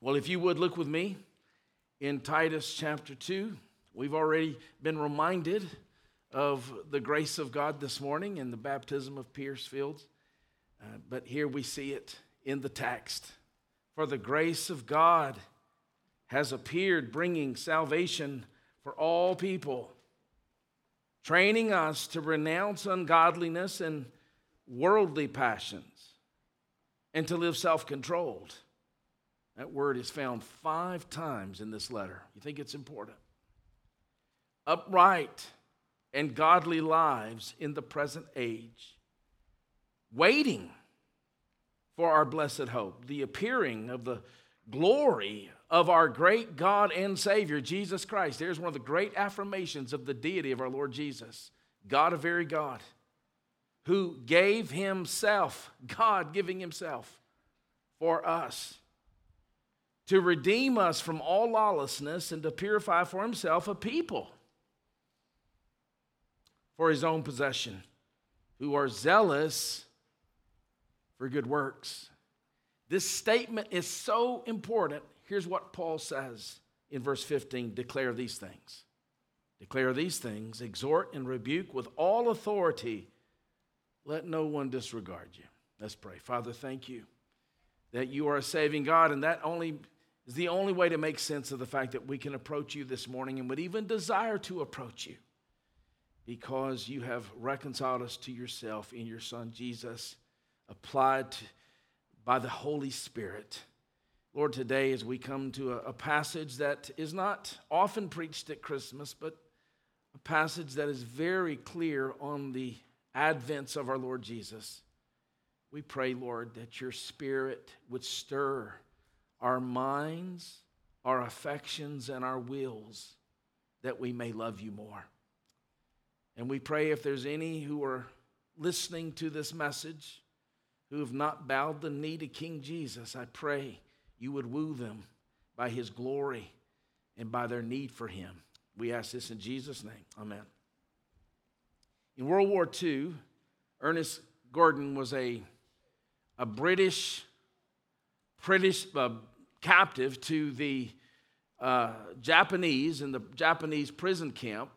Well, if you would look with me in Titus chapter 2, we've already been reminded of the grace of God this morning in the baptism of Pierce Fields, uh, but here we see it in the text. For the grace of God has appeared, bringing salvation for all people, training us to renounce ungodliness and worldly passions and to live self controlled that word is found five times in this letter. You think it's important? Upright and godly lives in the present age, waiting for our blessed hope, the appearing of the glory of our great God and Savior, Jesus Christ. There's one of the great affirmations of the deity of our Lord Jesus God, of very God, who gave Himself, God giving Himself for us to redeem us from all lawlessness and to purify for himself a people for his own possession who are zealous for good works. This statement is so important. Here's what Paul says in verse 15 declare these things. Declare these things, exhort and rebuke with all authority. Let no one disregard you. Let's pray. Father, thank you that you are a saving God, and that only is the only way to make sense of the fact that we can approach you this morning and would even desire to approach you because you have reconciled us to yourself in your Son Jesus, applied by the Holy Spirit. Lord, today as we come to a, a passage that is not often preached at Christmas, but a passage that is very clear on the advents of our Lord Jesus, we pray, Lord, that your Spirit would stir our minds, our affections, and our wills that we may love you more. And we pray if there's any who are listening to this message who have not bowed the knee to King Jesus, I pray you would woo them by his glory and by their need for him. We ask this in Jesus' name. Amen. In World War II, Ernest Gordon was a, a British British uh, captive to the uh, Japanese in the Japanese prison camp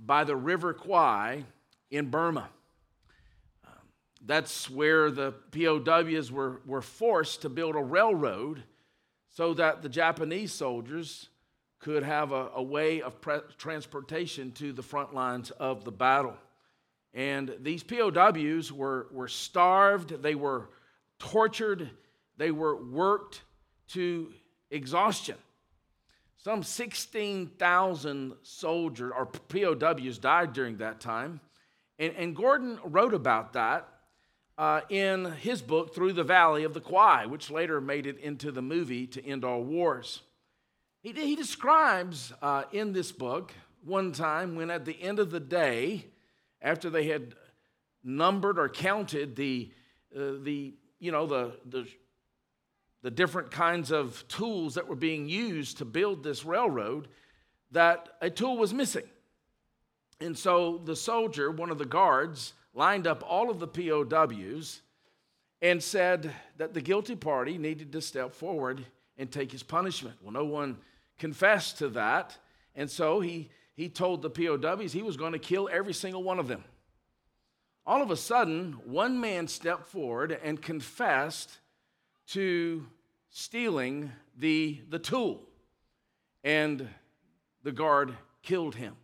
by the River Kwai in Burma. Um, that's where the POWs were, were forced to build a railroad so that the Japanese soldiers could have a, a way of pre- transportation to the front lines of the battle. And these POWs were, were starved, they were tortured, they were worked to exhaustion. Some 16,000 soldiers or POWs died during that time. And, and Gordon wrote about that uh, in his book, Through the Valley of the Kwai, which later made it into the movie To End All Wars. He, he describes uh, in this book one time when, at the end of the day, after they had numbered or counted the, uh, the you know, the, the the different kinds of tools that were being used to build this railroad, that a tool was missing. And so the soldier, one of the guards, lined up all of the POWs and said that the guilty party needed to step forward and take his punishment. Well, no one confessed to that. And so he, he told the POWs he was going to kill every single one of them. All of a sudden, one man stepped forward and confessed to stealing the, the tool, and the guard killed him.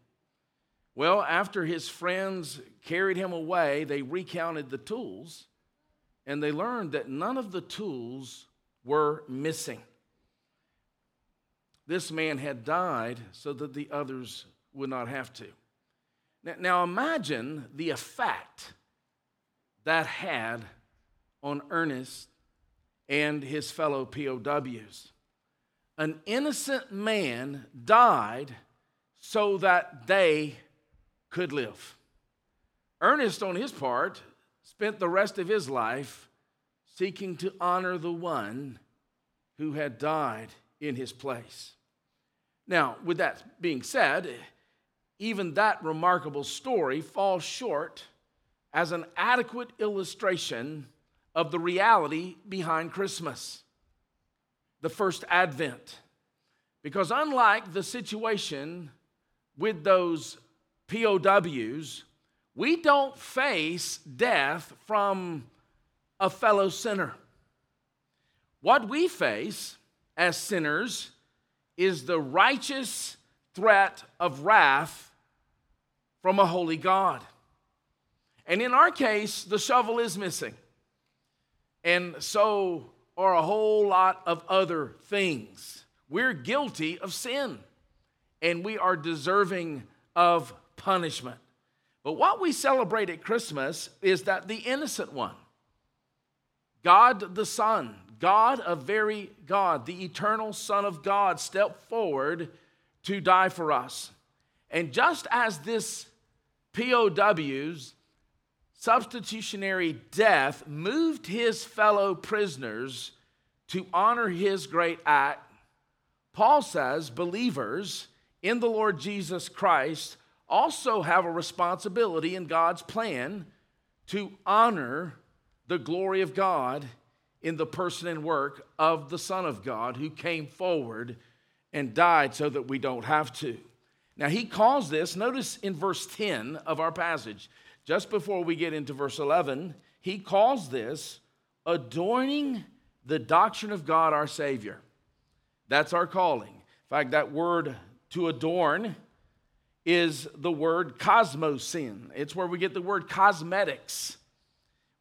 Well, after his friends carried him away, they recounted the tools, and they learned that none of the tools were missing. This man had died so that the others would not have to. Now, now imagine the effect that had on Ernest and his fellow POWs. An innocent man died so that they could live. Ernest, on his part, spent the rest of his life seeking to honor the one who had died in his place. Now, with that being said, even that remarkable story falls short as an adequate illustration of the reality behind Christmas. the first advent. Because unlike the situation with those POWs, we don't face death from a fellow sinner. What we face as sinners is the righteous threat of wrath from a holy God. And in our case, the shovel is missing. And so are a whole lot of other things. We're guilty of sin and we are deserving of punishment. But what we celebrate at Christmas is that the innocent one, God the Son, God, a very God, the eternal Son of God, stepped forward to die for us. And just as this POW's substitutionary death moved his fellow prisoners to honor his great act, Paul says believers in the Lord Jesus Christ also have a responsibility in God's plan to honor the glory of God in the person and work of the Son of God who came forward and died so that we don't have to. Now, he calls this, notice in verse 10 of our passage, just before we get into verse 11, he calls this adorning the doctrine of God our Savior. That's our calling. In fact, that word to adorn is the word cosmosin. It's where we get the word cosmetics.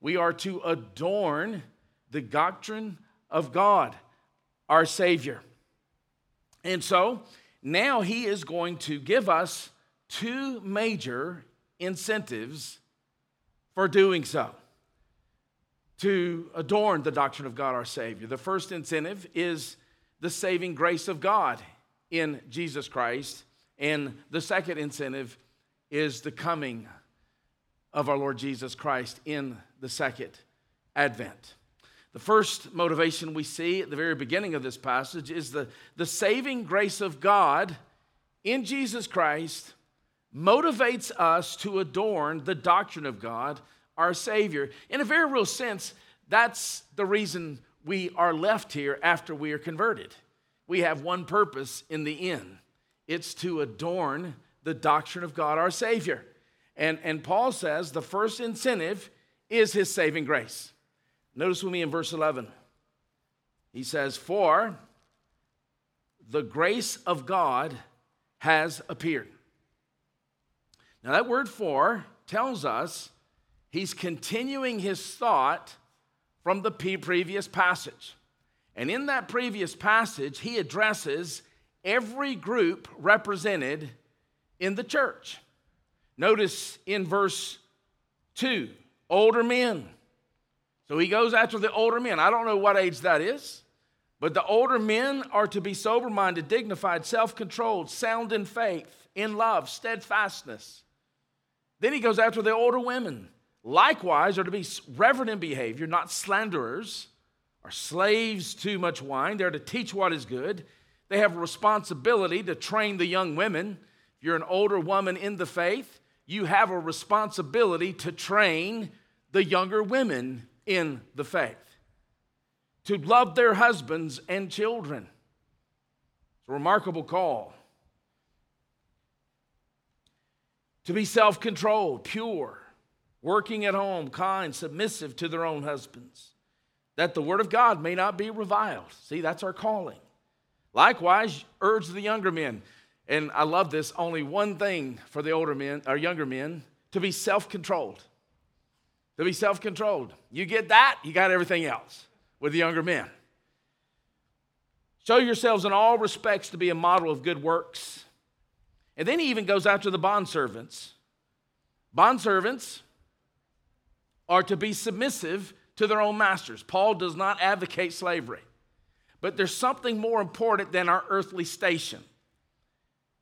We are to adorn the doctrine of God, our Savior. And so now he is going to give us two major incentives for doing so to adorn the doctrine of God, our Savior. The first incentive is the saving grace of God in Jesus Christ. And the second incentive is the coming of our Lord Jesus Christ in the second advent. The first motivation we see at the very beginning of this passage is the, the saving grace of God in Jesus Christ motivates us to adorn the doctrine of God, our Savior. In a very real sense, that's the reason we are left here after we are converted we have one purpose in the end it's to adorn the doctrine of God our Savior. And, and Paul says the first incentive is his saving grace. Notice with me in verse 11. He says, For the grace of God has appeared. Now, that word for tells us he's continuing his thought from the previous passage. And in that previous passage, he addresses every group represented in the church. Notice in verse 2 older men. So he goes after the older men. I don't know what age that is, but the older men are to be sober minded, dignified, self controlled, sound in faith, in love, steadfastness. Then he goes after the older women. Likewise, are to be reverent in behavior, not slanderers are slaves to much wine. They're to teach what is good. They have a responsibility to train the young women. If you're an older woman in the faith, you have a responsibility to train the younger women in the faith, to love their husbands and children. It's a remarkable call. To be self controlled, pure, working at home, kind, submissive to their own husbands that the word of God may not be reviled. See, that's our calling. Likewise, urge the younger men. And I love this only one thing for the older men or younger men to be self controlled. To be self controlled. You get that, you got everything else with the younger men. Show yourselves in all respects to be a model of good works. And then he even goes after the bondservants. Bondservants are to be submissive to their own masters. Paul does not advocate slavery. But there's something more important than our earthly station,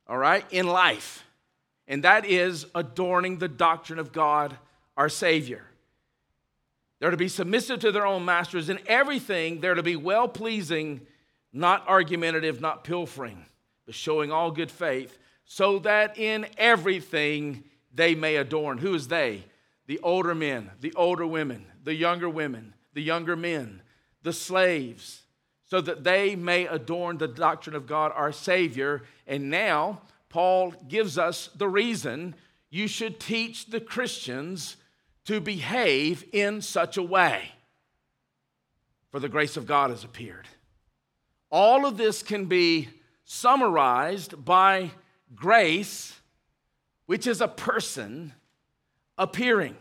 all right, in life. And that is adorning the doctrine of God, our Savior. They're to be submissive to their own masters in everything. They're to be well pleasing, not argumentative, not pilfering, but showing all good faith, so that in everything they may adorn. Who is they? The older men, the older women, the younger women, the younger men, the slaves, so that they may adorn the doctrine of God our Savior. And now, Paul gives us the reason you should teach the Christians to behave in such a way. For the grace of God has appeared. All of this can be summarized by grace, which is a person appearing.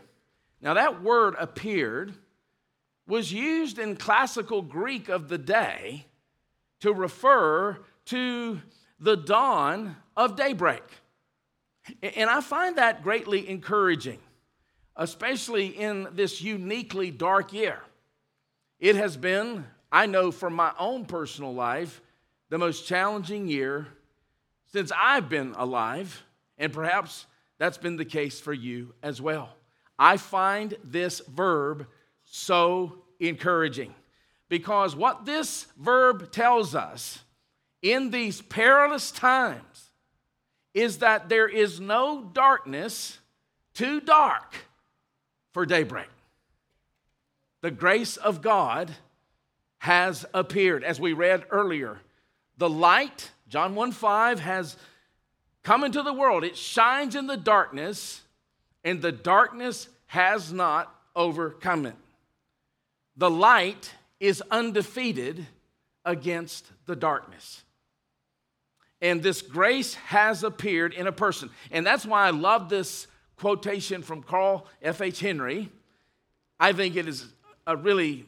Now, that word appeared was used in classical Greek of the day to refer to the dawn of daybreak. And I find that greatly encouraging, especially in this uniquely dark year. It has been, I know from my own personal life, the most challenging year since I've been alive, and perhaps that's been the case for you as well. I find this verb so encouraging because what this verb tells us in these perilous times is that there is no darkness too dark for daybreak. The grace of God has appeared. As we read earlier, the light, John 1 5, has come into the world. It shines in the darkness, and the darkness has not overcome it. The light is undefeated against the darkness. And this grace has appeared in a person. And that's why I love this quotation from Carl F.H. Henry. I think it is a really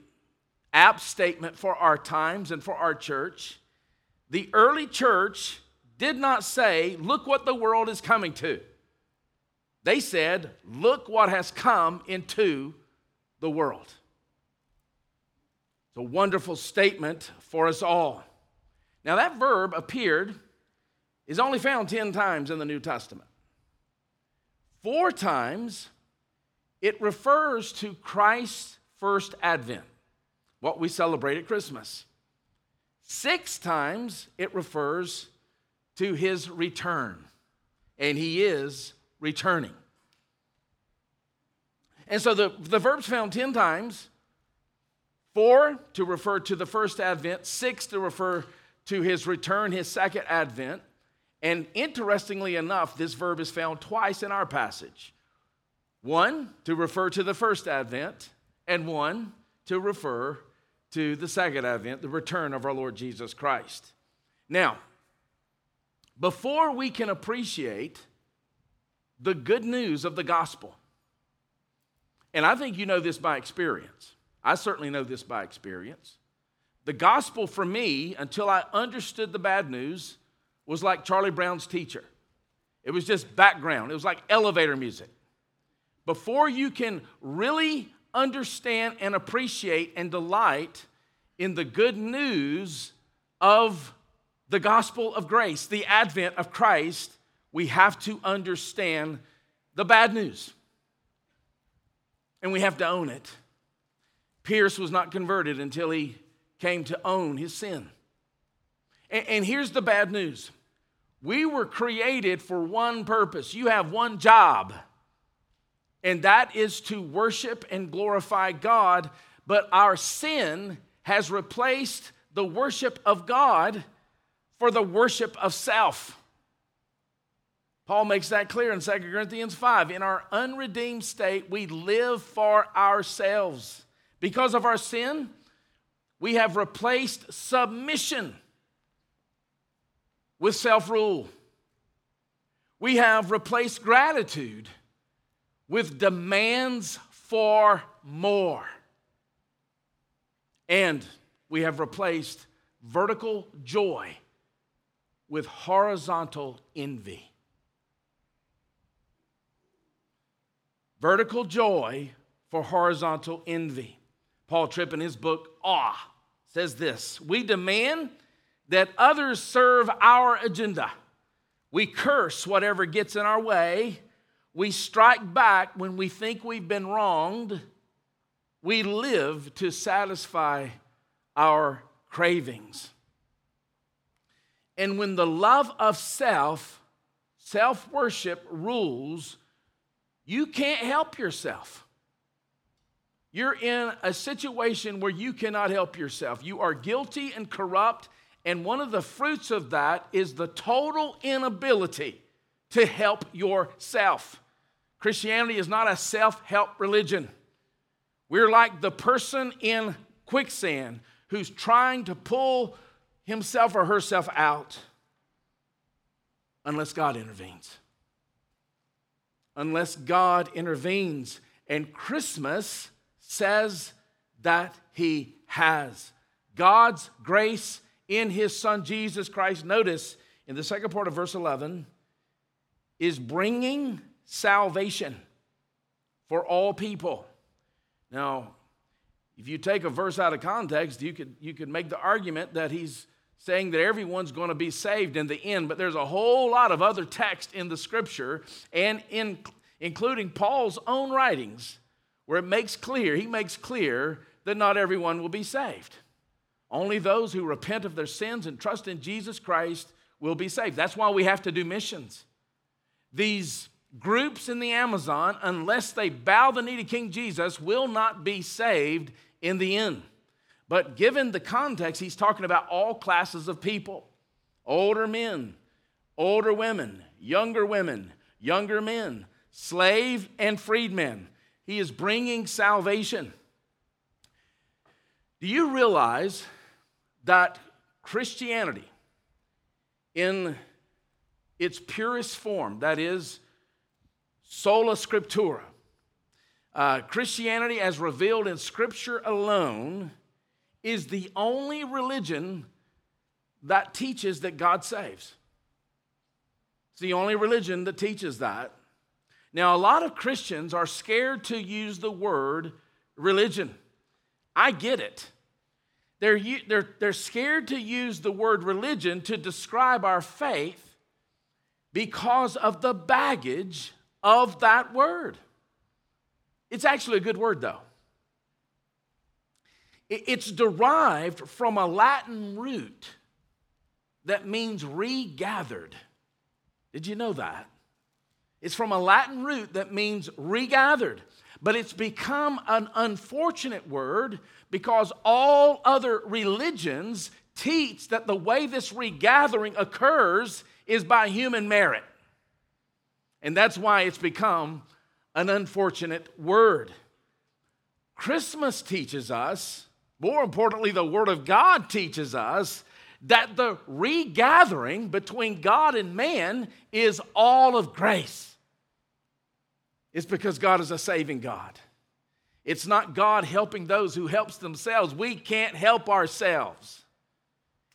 apt statement for our times and for our church. The early church did not say, Look what the world is coming to. They said, Look what has come into the world. It's a wonderful statement for us all. Now, that verb appeared is only found 10 times in the New Testament. Four times it refers to Christ's first advent, what we celebrate at Christmas. Six times it refers to his return, and he is returning. And so the, the verb's found 10 times four to refer to the first advent, six to refer to his return, his second advent. And interestingly enough, this verb is found twice in our passage one to refer to the first advent, and one to refer to the second advent, the return of our Lord Jesus Christ. Now, before we can appreciate the good news of the gospel, and I think you know this by experience, I certainly know this by experience. The gospel for me, until I understood the bad news, was like Charlie Brown's teacher. It was just background, it was like elevator music. Before you can really understand and appreciate and delight in the good news of the gospel of grace, the advent of Christ, we have to understand the bad news. And we have to own it. Pierce was not converted until he came to own his sin. And, and here's the bad news we were created for one purpose. You have one job, and that is to worship and glorify God. But our sin has replaced the worship of God for the worship of self. Paul makes that clear in 2 Corinthians 5. In our unredeemed state, we live for ourselves. Because of our sin, we have replaced submission with self rule. We have replaced gratitude with demands for more. And we have replaced vertical joy with horizontal envy. Vertical joy for horizontal envy. Paul Tripp, in his book, Awe, says this We demand that others serve our agenda. We curse whatever gets in our way. We strike back when we think we've been wronged. We live to satisfy our cravings. And when the love of self, self worship rules, you can't help yourself. You're in a situation where you cannot help yourself. You are guilty and corrupt, and one of the fruits of that is the total inability to help yourself. Christianity is not a self help religion. We're like the person in quicksand who's trying to pull himself or herself out unless God intervenes. Unless God intervenes. And Christmas says that He has. God's grace in His Son Jesus Christ, notice in the second part of verse 11, is bringing salvation for all people. Now, if you take a verse out of context, you could, you could make the argument that he's saying that everyone's going to be saved in the end, but there's a whole lot of other text in the scripture and in, including Paul's own writings where it makes clear, he makes clear that not everyone will be saved. Only those who repent of their sins and trust in Jesus Christ will be saved. That's why we have to do missions. These groups in the Amazon, unless they bow the knee to King Jesus, will not be saved in the end. But given the context, he's talking about all classes of people older men, older women, younger women, younger men, slave and freedmen. He is bringing salvation. Do you realize that Christianity, in its purest form, that is, sola scriptura, uh, Christianity as revealed in Scripture alone, is the only religion that teaches that God saves. It's the only religion that teaches that. Now, a lot of Christians are scared to use the word religion. I get it. They're, they're, they're scared to use the word religion to describe our faith because of the baggage of that word. It's actually a good word, though. It's derived from a Latin root that means regathered. Did you know that? It's from a Latin root that means regathered. But it's become an unfortunate word because all other religions teach that the way this regathering occurs is by human merit. And that's why it's become an unfortunate word. Christmas teaches us, more importantly, the Word of God teaches us that the regathering between God and man is all of grace. It's because God is a saving God. It's not God helping those who helps themselves. We can't help ourselves.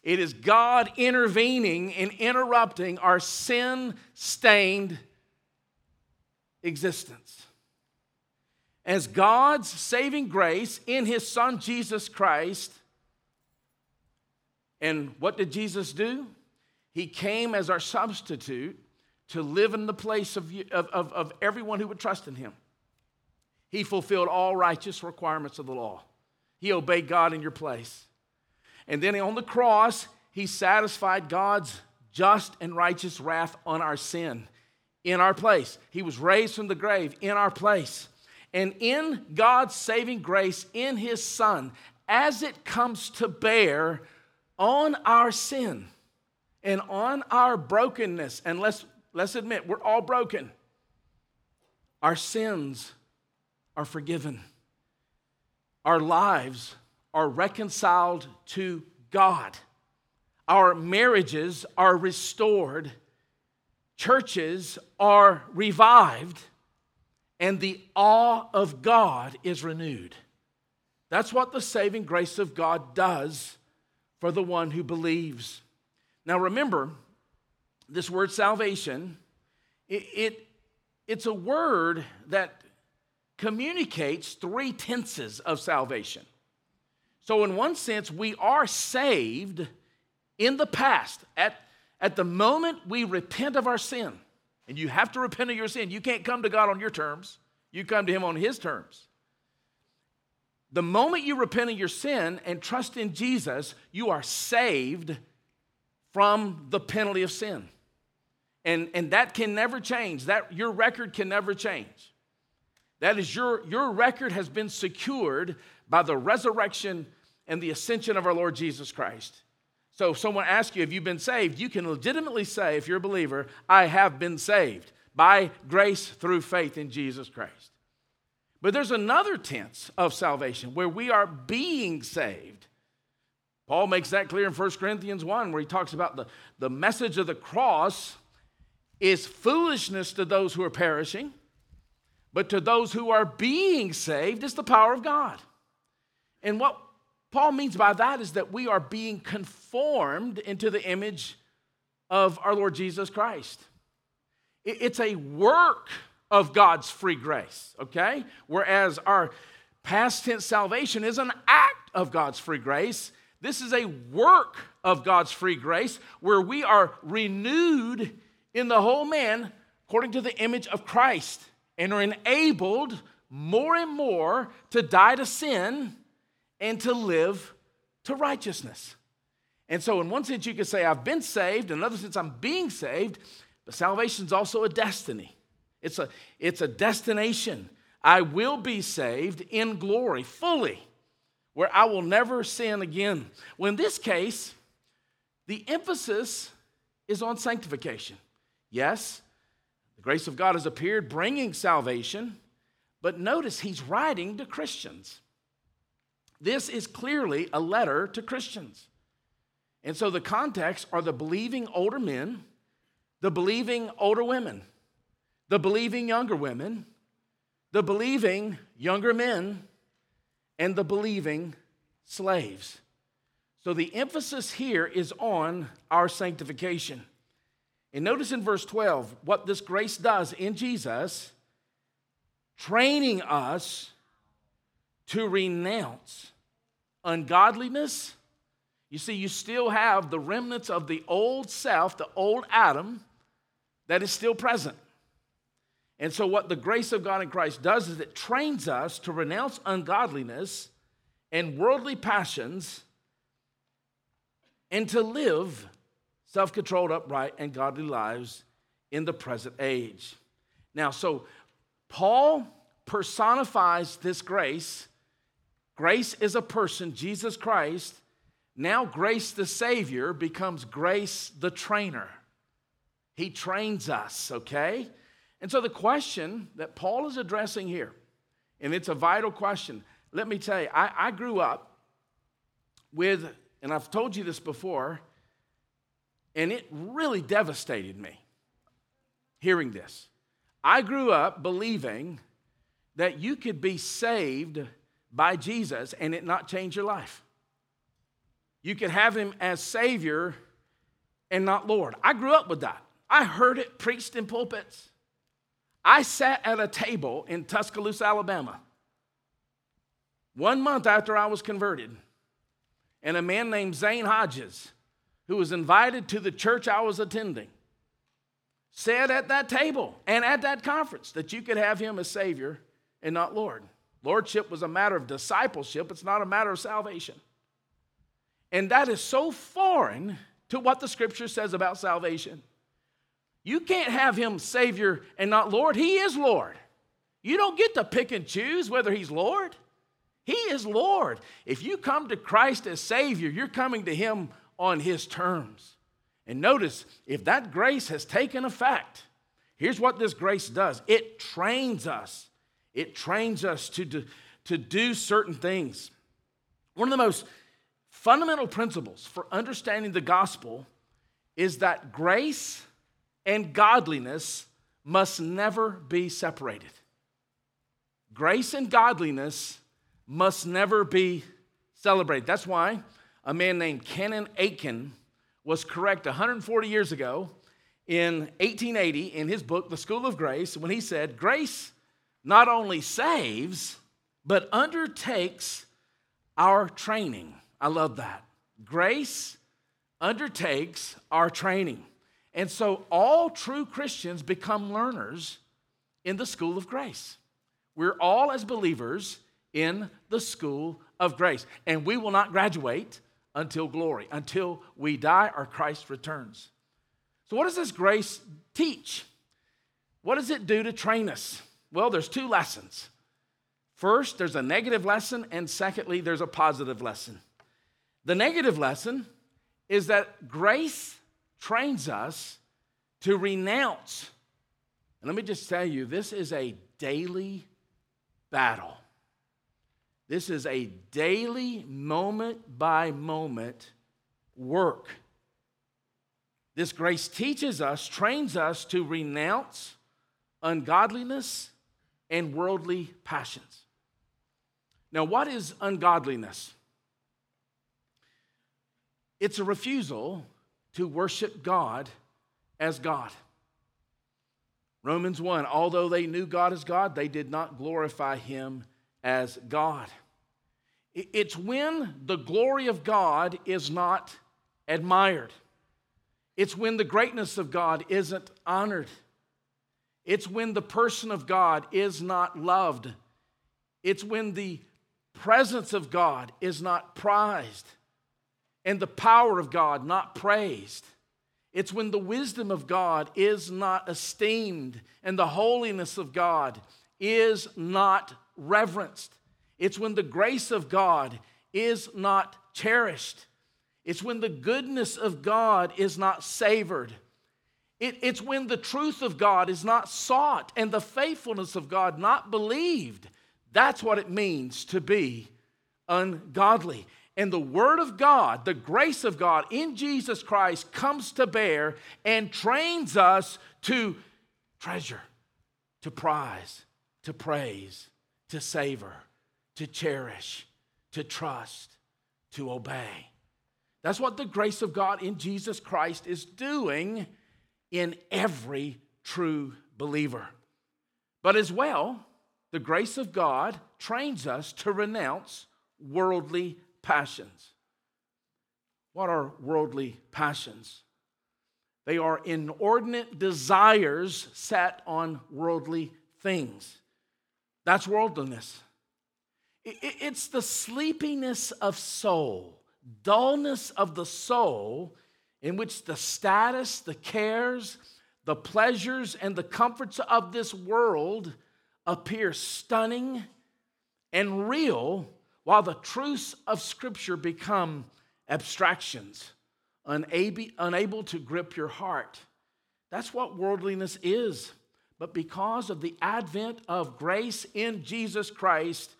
It is God intervening and interrupting our sin stained existence. As God's saving grace in His Son Jesus Christ, and what did Jesus do? He came as our substitute to live in the place of, of, of, of everyone who would trust in him. He fulfilled all righteous requirements of the law. He obeyed God in your place. And then on the cross, he satisfied God's just and righteous wrath on our sin in our place. He was raised from the grave in our place. And in God's saving grace in his Son, as it comes to bear on our sin and on our brokenness, and let's Let's admit, we're all broken. Our sins are forgiven. Our lives are reconciled to God. Our marriages are restored. Churches are revived. And the awe of God is renewed. That's what the saving grace of God does for the one who believes. Now remember, this word salvation, it, it, it's a word that communicates three tenses of salvation. So, in one sense, we are saved in the past. At, at the moment we repent of our sin, and you have to repent of your sin, you can't come to God on your terms, you come to Him on His terms. The moment you repent of your sin and trust in Jesus, you are saved from the penalty of sin. And, and that can never change. That your record can never change. That is, your, your record has been secured by the resurrection and the ascension of our Lord Jesus Christ. So, if someone asks you, Have you've been saved? you can legitimately say, if you're a believer, I have been saved by grace through faith in Jesus Christ. But there's another tense of salvation where we are being saved. Paul makes that clear in 1 Corinthians 1, where he talks about the, the message of the cross is foolishness to those who are perishing, but to those who are being saved, it's the power of God. And what Paul means by that is that we are being conformed into the image of our Lord Jesus Christ. It's a work of God's free grace, okay? Whereas our past tense salvation is an act of God's free grace. This is a work of God's free grace where we are renewed in the whole man according to the image of Christ and are enabled more and more to die to sin and to live to righteousness. And so, in one sense, you could say, I've been saved. In another sense, I'm being saved. But salvation is also a destiny, it's a, it's a destination. I will be saved in glory fully, where I will never sin again. Well, in this case, the emphasis is on sanctification. Yes, the grace of God has appeared, bringing salvation, but notice he's writing to Christians. This is clearly a letter to Christians. And so the context are the believing older men, the believing older women, the believing younger women, the believing younger men, and the believing slaves. So the emphasis here is on our sanctification. And notice in verse 12 what this grace does in Jesus, training us to renounce ungodliness. You see, you still have the remnants of the old self, the old Adam, that is still present. And so, what the grace of God in Christ does is it trains us to renounce ungodliness and worldly passions and to live self controlled, upright, and godly lives in the present age. Now, so Paul personifies this grace. Grace is a person, Jesus Christ. Now, grace the Savior becomes grace the trainer. He trains us, okay? And so, the question that Paul is addressing here, and it's a vital question. Let me tell you, I, I grew up with, and I've told you this before, and it really devastated me hearing this. I grew up believing that you could be saved by Jesus and it not change your life. You could have him as Savior and not Lord. I grew up with that. I heard it preached in pulpits. I sat at a table in Tuscaloosa, Alabama, one month after I was converted, and a man named Zane Hodges who was invited to the church I was attending, said at that table and at that conference that you could have him as Savior and not Lord. Lordship was a matter of discipleship, it's not a matter of salvation. And that is so foreign to what the scripture says about salvation. You can't have him Savior and not Lord. He is Lord. You don't get to pick and choose whether he's Lord. He is Lord. If you come to Christ as Savior, you're coming to him on his terms. And notice, if that grace has taken effect, here's what this grace does it trains us. It trains us to do, to do certain things. One of the most fundamental principles for understanding the gospel is that grace and godliness must never be separated. Grace and godliness must never be celebrated. That's why a man named Kennan Aitken was correct 140 years ago in 1880 in his book, The School of Grace, when he said, Grace not only saves, but undertakes our training. I love that. Grace undertakes our training. And so all true Christians become learners in the school of grace. We're all, as believers, in the school of grace. And we will not graduate until glory, until we die or Christ returns. So, what does this grace teach? What does it do to train us? Well, there's two lessons. First, there's a negative lesson, and secondly, there's a positive lesson. The negative lesson is that grace trains us to renounce. And let me just tell you, this is a daily battle. This is a daily, moment by moment work. This grace teaches us, trains us to renounce ungodliness and worldly passions. Now, what is ungodliness? It's a refusal to worship God as God. Romans 1 Although they knew God as God, they did not glorify Him as God. It's when the glory of God is not admired, it's when the greatness of God isn't honored, it's when the person of God is not loved, it's when the presence of God is not prized and the power of God not praised. It's when the wisdom of God is not esteemed and the holiness of God is not reverenced. It's when the grace of God is not cherished. It's when the goodness of God is not savored. It, it's when the truth of God is not sought and the faithfulness of God not believed. That's what it means to be ungodly. And the Word of God, the grace of God in Jesus Christ comes to bear and trains us to treasure, to prize, to praise, to savor, to cherish, to trust, to obey. That's what the grace of God in Jesus Christ is doing in every true believer. But as well, the grace of God trains us to renounce worldly passions. What are worldly passions? They are inordinate desires set on worldly things. That's worldliness. It's the sleepiness of soul, dullness of the soul, in which the status, the cares, the pleasures, and the comforts of this world appear stunning and real, while the truths of Scripture become abstractions, unable, to grip your heart. That's what worldliness is. But because of the advent of grace in Jesus Christ,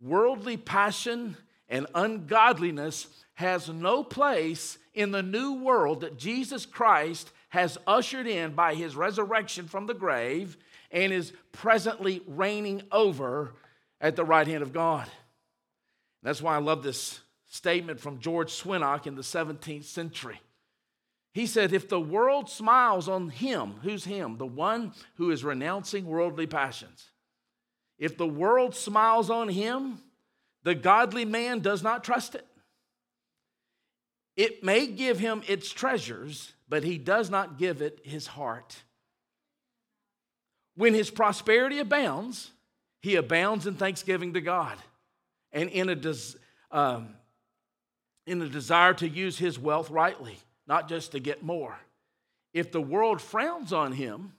worldly passion and ungodliness has no place in the new world that Jesus Christ has ushered in by his resurrection from the grave and is presently reigning over at the right hand of God. That's why I love this statement from George Swinnock in the 17th century. He said, If the world smiles on him, who's him? The one who is renouncing worldly passions. If the world smiles on him, the godly man does not trust it. It may give him its treasures, but he does not give it his heart. When his prosperity abounds, he abounds in thanksgiving to God and in a, des- um, in a desire to use his wealth rightly, not just to get more. If the world frowns on him,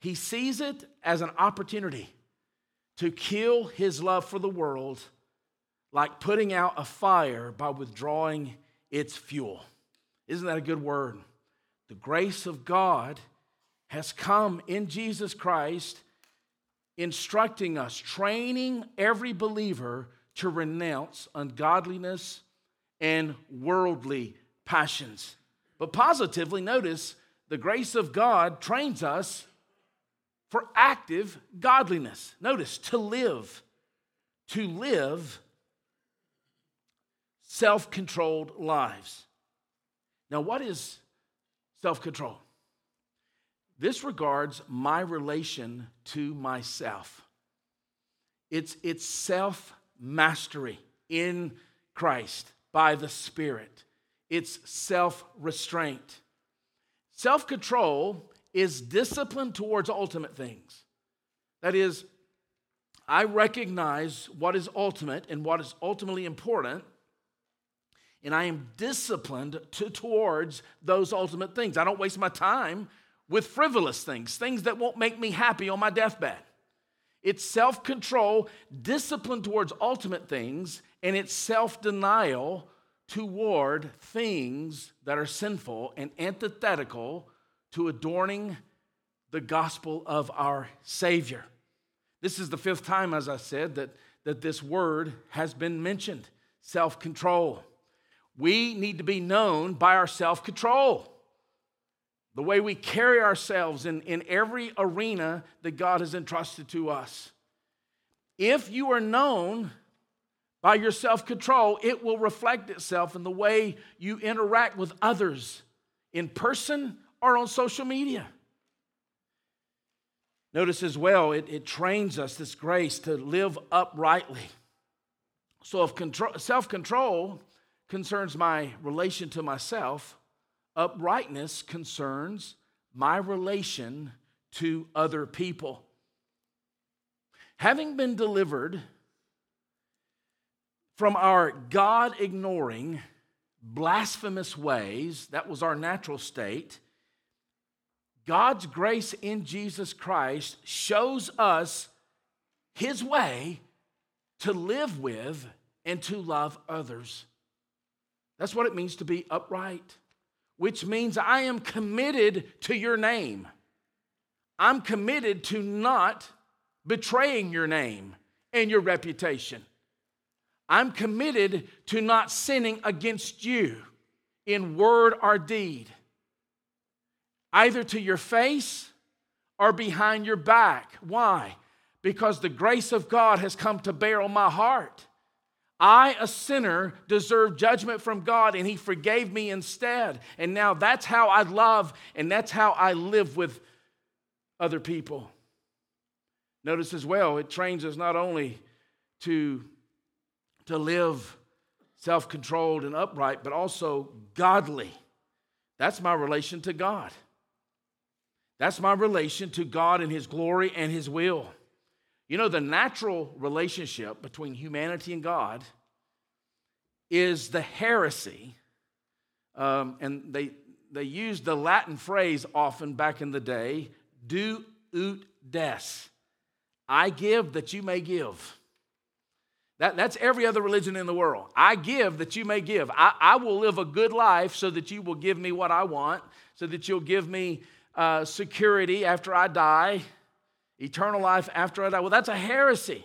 he sees it as an opportunity to kill his love for the world, like putting out a fire by withdrawing its fuel. Isn't that a good word? The grace of God has come in Jesus Christ, instructing us, training every believer to renounce ungodliness and worldly passions. But positively, notice the grace of God trains us for active godliness. Notice to live, to live self controlled lives. Now, what is self control? This regards my relation to myself. It's, it's self mastery in Christ by the Spirit, it's self restraint. Self control is discipline towards ultimate things. That is, I recognize what is ultimate and what is ultimately important, and I am disciplined to, towards those ultimate things. I don't waste my time with frivolous things, things that won't make me happy on my deathbed. It's self control, discipline towards ultimate things, and it's self denial toward things that are sinful and antithetical to adorning the gospel of our Savior. This is the fifth time, as I said, that, that this word has been mentioned self control. We need to be known by our self control, the way we carry ourselves in, in every arena that God has entrusted to us. If you are known by your self control, it will reflect itself in the way you interact with others in person or on social media. Notice as well, it, it trains us, this grace, to live uprightly. So if self control concerns my relation to myself, uprightness concerns my relation to other people. Having been delivered from our God ignoring, blasphemous ways, that was our natural state, God's grace in Jesus Christ shows us His way to live with and to love others. That's what it means to be upright, which means I am committed to your name. I'm committed to not betraying your name and your reputation. I'm committed to not sinning against you in word or deed, either to your face or behind your back. Why? Because the grace of God has come to bear on my heart. I, a sinner, deserve judgment from God, and He forgave me instead. And now that's how I love and that's how I live with other people. Notice as well, it trains us not only to, to live self controlled and upright, but also godly. That's my relation to God. That's my relation to God and His glory and His will. You know, the natural relationship between humanity and God is the heresy. Um, and they, they used the Latin phrase often back in the day do ut des. I give that you may give. That, that's every other religion in the world. I give that you may give. I, I will live a good life so that you will give me what I want, so that you'll give me uh, security after I die eternal life after I die. Well, that's a heresy.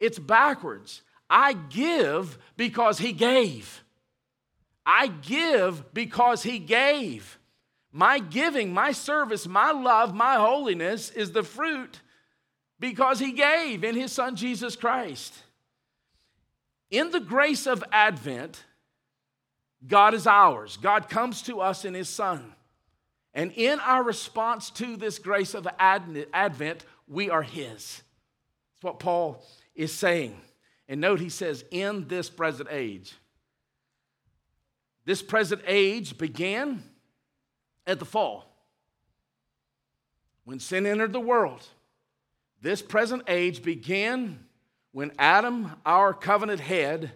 It's backwards. I give because he gave. I give because he gave. My giving, my service, my love, my holiness is the fruit because he gave in his son Jesus Christ. In the grace of Advent, God is ours. God comes to us in his son. And in our response to this grace of Advent, we are His. That's what Paul is saying. And note he says, in this present age. This present age began at the fall when sin entered the world. This present age began when Adam, our covenant head,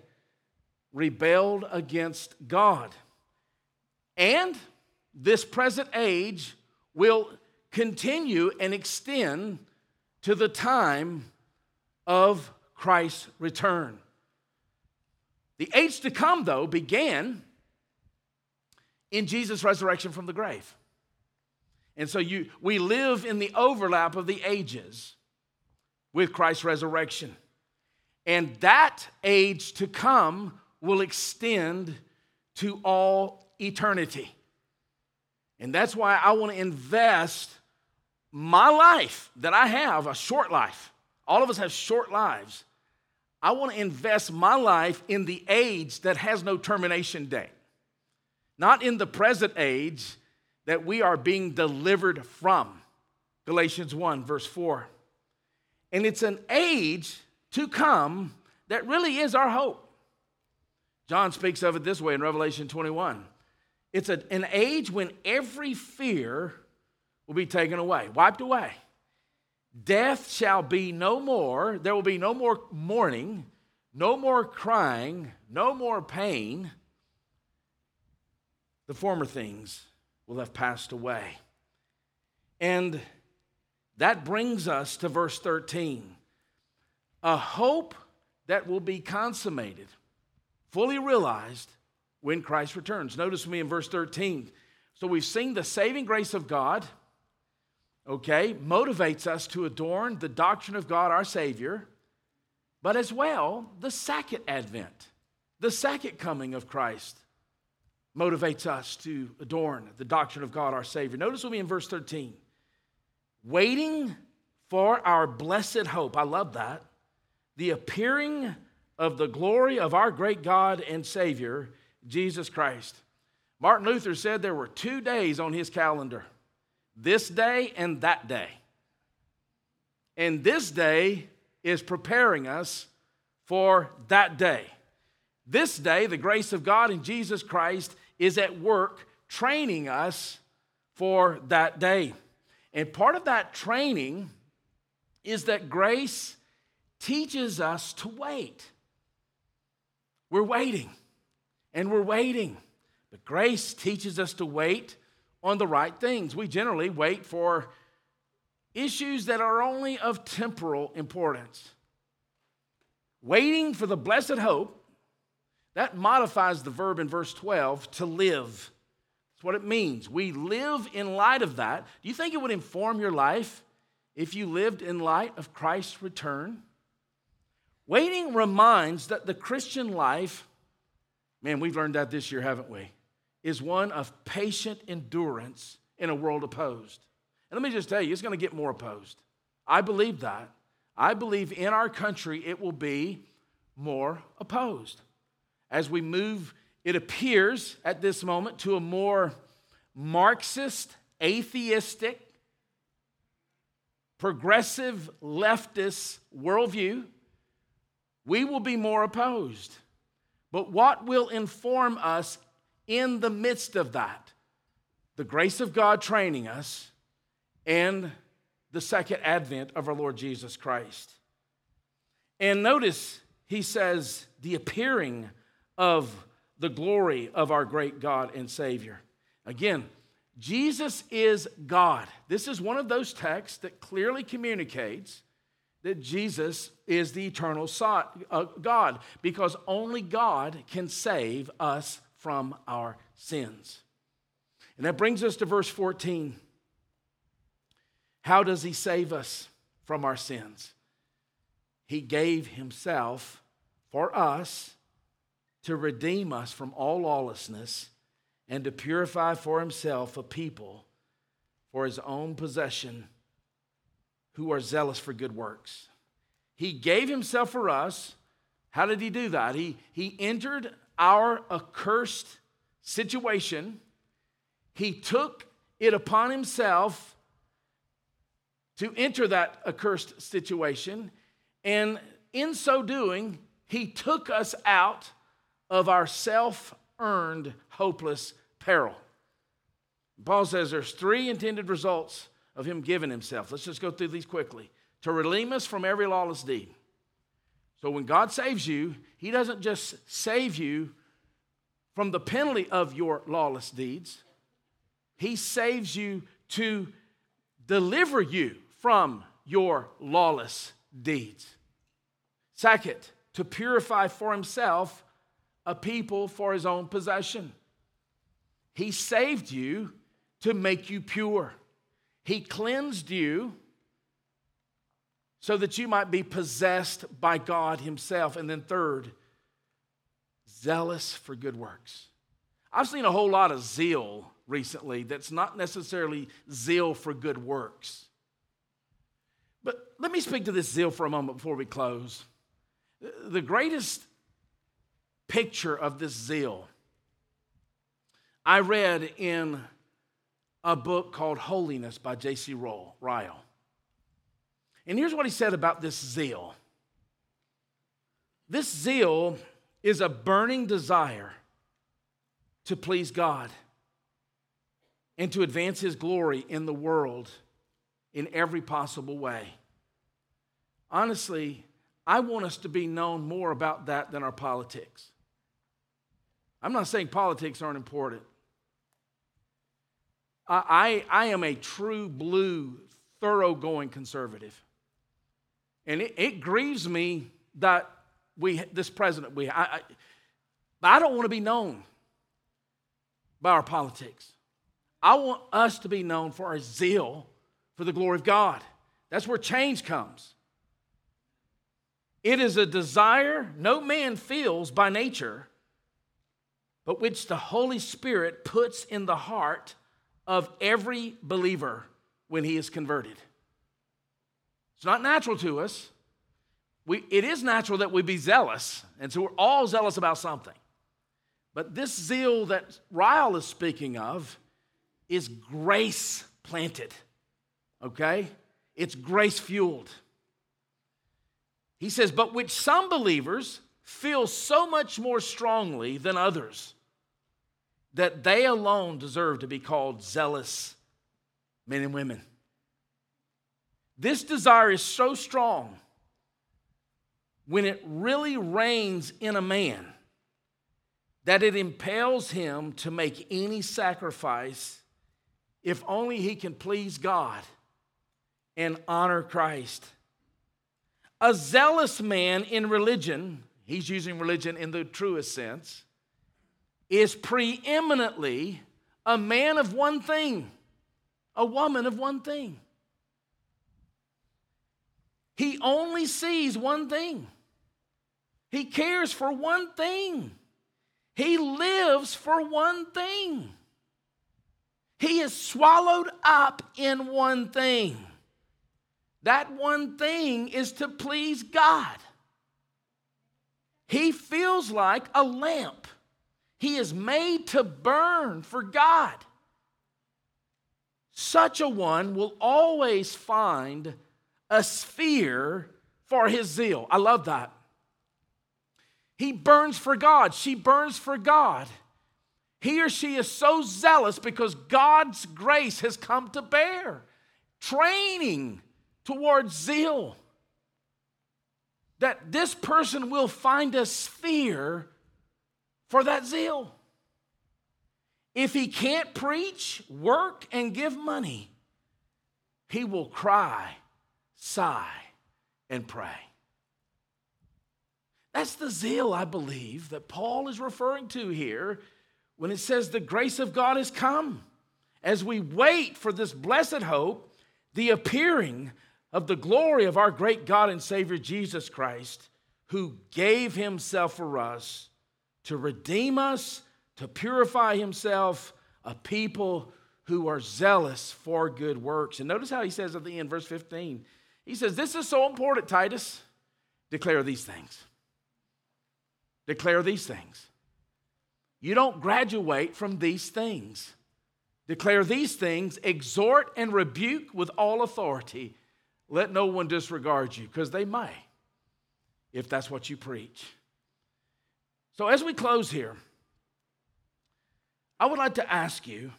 rebelled against God. And this present age will continue and extend to the time of Christ's return. The age to come, though, began in Jesus' resurrection from the grave. And so you, we live in the overlap of the ages with Christ's resurrection. And that age to come will extend to all eternity. And that's why I want to invest my life that I have, a short life, all of us have short lives. I want to invest my life in the age that has no termination date, not in the present age that we are being delivered from. Galatians 1, verse 4. And it's an age to come that really is our hope. John speaks of it this way in Revelation 21. It's a, an age when every fear will be taken away, wiped away. Death shall be no more. There will be no more mourning, no more crying, no more pain. The former things will have passed away. And that brings us to verse 13. a hope that will be consummated, fully realized when Christ returns. Notice me in verse 13. So we've seen the saving grace of God, okay, motivates us to adorn the doctrine of God our Savior, but as well the second advent, the second coming of Christ motivates us to adorn the doctrine of God our Savior. Notice with me in verse 13 waiting for our blessed hope. I love that. The appearing of the glory of our great God and Savior, Jesus Christ. Martin Luther said there were two days on his calendar this day and that day. And this day is preparing us for that day. This day, the grace of God in Jesus Christ is at work training us for that day. And part of that training is that grace teaches us to wait. We're waiting and we're waiting. But grace teaches us to wait on the right things. We generally wait for issues that are only of temporal importance. Waiting for the blessed hope, that modifies the verb in verse 12 to live. That's what it means. We live in light of that. Do you think it would inform your life if you lived in light of Christ's return? Waiting reminds that the Christian life, man, we've learned that this year, haven't we? Is one of patient endurance in a world opposed. And let me just tell you, it's going to get more opposed. I believe that. I believe in our country it will be more opposed. As we move, it appears at this moment, to a more Marxist, atheistic, progressive leftist worldview, we will be more opposed. But what will inform us in the midst of that? The grace of God training us and the second advent of our Lord Jesus Christ. And notice he says, the appearing of the glory of our great God and Savior. Again, Jesus is God. This is one of those texts that clearly communicates that Jesus is the eternal uh, God because only God can save us from our sins. And that brings us to verse 14. How does he save us from our sins? He gave himself for us to redeem us from all lawlessness and to purify for himself a people for his own possession who are zealous for good works. He gave himself for us. How did he do that? He, he entered our accursed situation, he took it upon himself to enter that accursed situation, and in so doing, he took us out of our self earned, hopeless peril. Paul says there's three intended results of him giving himself. Let's just go through these quickly. To redeem us from every lawless deed. So when God saves you, he doesn't just save you from the penalty of your lawless deeds, he saves you to deliver you from your lawless deeds. Second, to purify for himself a people for his own possession. He saved you to make you pure. He cleansed you so that you might be possessed by God Himself. And then, third, zealous for good works. I've seen a whole lot of zeal recently that's not necessarily zeal for good works. But let me speak to this zeal for a moment before we close. The greatest picture of this zeal I read in a book called Holiness by J.C. Ryle. And here's what he said about this zeal this zeal is a burning desire to please God and to advance his glory in the world in every possible way. Honestly, I want us to be known more about that than our politics. I'm not saying politics aren't important. I, I, I am a true blue, thoroughgoing conservative. And it, it grieves me that we, this president, we, I, I, I don't want to be known by our politics. I want us to be known for our zeal for the glory of God. That's where change comes. It is a desire no man feels by nature, but which the Holy Spirit puts in the heart of every believer when he is converted. It's not natural to us. We, it is natural that we be zealous, and so we're all zealous about something. But this zeal that Ryle is speaking of is grace planted, okay? It's grace fueled. He says, but which some believers feel so much more strongly than others that they alone deserve to be called zealous men and women. This desire is so strong when it really reigns in a man that it impels him to make any sacrifice if only he can please God and honor Christ. A zealous man in religion, he's using religion in the truest sense, is preeminently a man of one thing, a woman of one thing. He only sees one thing. He cares for one thing. He lives for one thing. He is swallowed up in one thing. That one thing is to please God. He feels like a lamp. He is made to burn for God. Such a one will always find a sphere for his zeal. I love that. He burns for God. She burns for God. He or she is so zealous because God's grace has come to bear, training towards zeal. That this person will find a sphere for that zeal. If he can't preach, work, and give money, he will cry, sigh, and pray. That's the zeal, I believe, that Paul is referring to here when it says the grace of God has come. As we wait for this blessed hope, the appearing of the glory of our great God and Savior Jesus Christ, who gave himself for us to redeem us, to purify himself, a people who are zealous for good works. And notice how he says at the end, verse 15, he says, This is so important, Titus. Declare these things declare these things. You don't graduate from these things. Declare these things, exhort and rebuke with all authority. Let no one disregard you, because they may, if that's what you preach. So, as we close here, I would like to ask you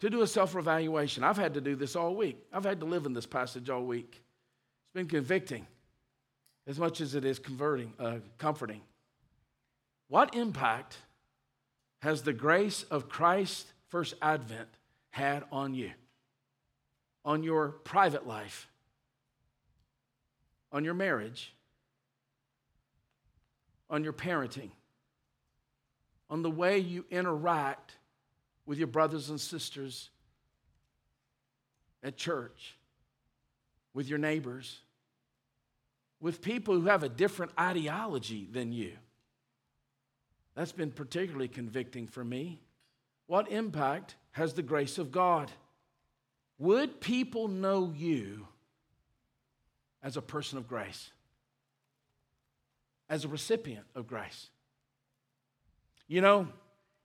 to do a self evaluation. I've had to do this all week, I've had to live in this passage all week. It's been convicting as much as it is converting, uh, comforting. What impact has the grace of Christ's first advent had on you? On your private life? On your marriage? On your parenting? On the way you interact with your brothers and sisters at church? With your neighbors? with people who have a different ideology than you. That's been particularly convicting for me. What impact has the grace of God? Would people know you as a person of grace? As a recipient of grace? You know,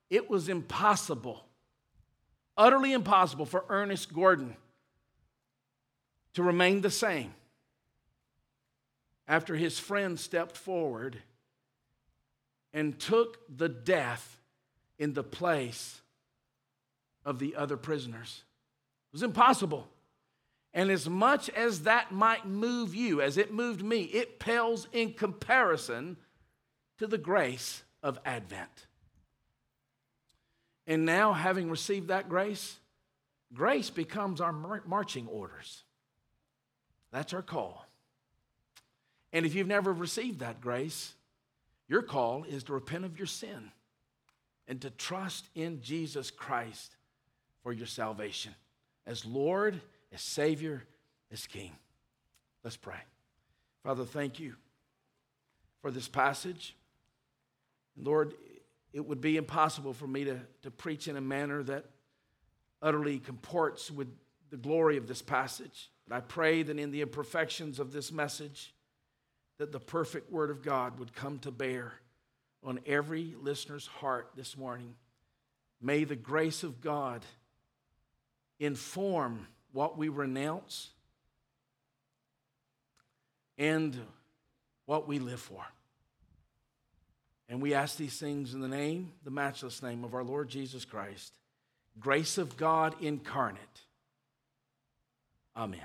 it was impossible, utterly impossible for Ernest Gordon to remain the same after his friend stepped forward and took the death in the place of the other prisoners. It was impossible. And as much as that might move you, as it moved me, it pales in comparison to the grace of Advent. And now, having received that grace, grace becomes our marching orders. That's our call. And if you've never received that grace, your call is to repent of your sin and to trust in Jesus Christ for your salvation as Lord, as Savior, as King. Let's pray. Father, thank you for this passage. Lord, it would be impossible for me to, to preach in a manner that utterly comports with the glory of this passage. But I pray that in the imperfections of this message, that the perfect word of God would come to bear on every listener's heart this morning. May the grace of God inform what we renounce and what we live for. And we ask these things in the name, the matchless name of our Lord Jesus Christ, grace of God incarnate. Amen.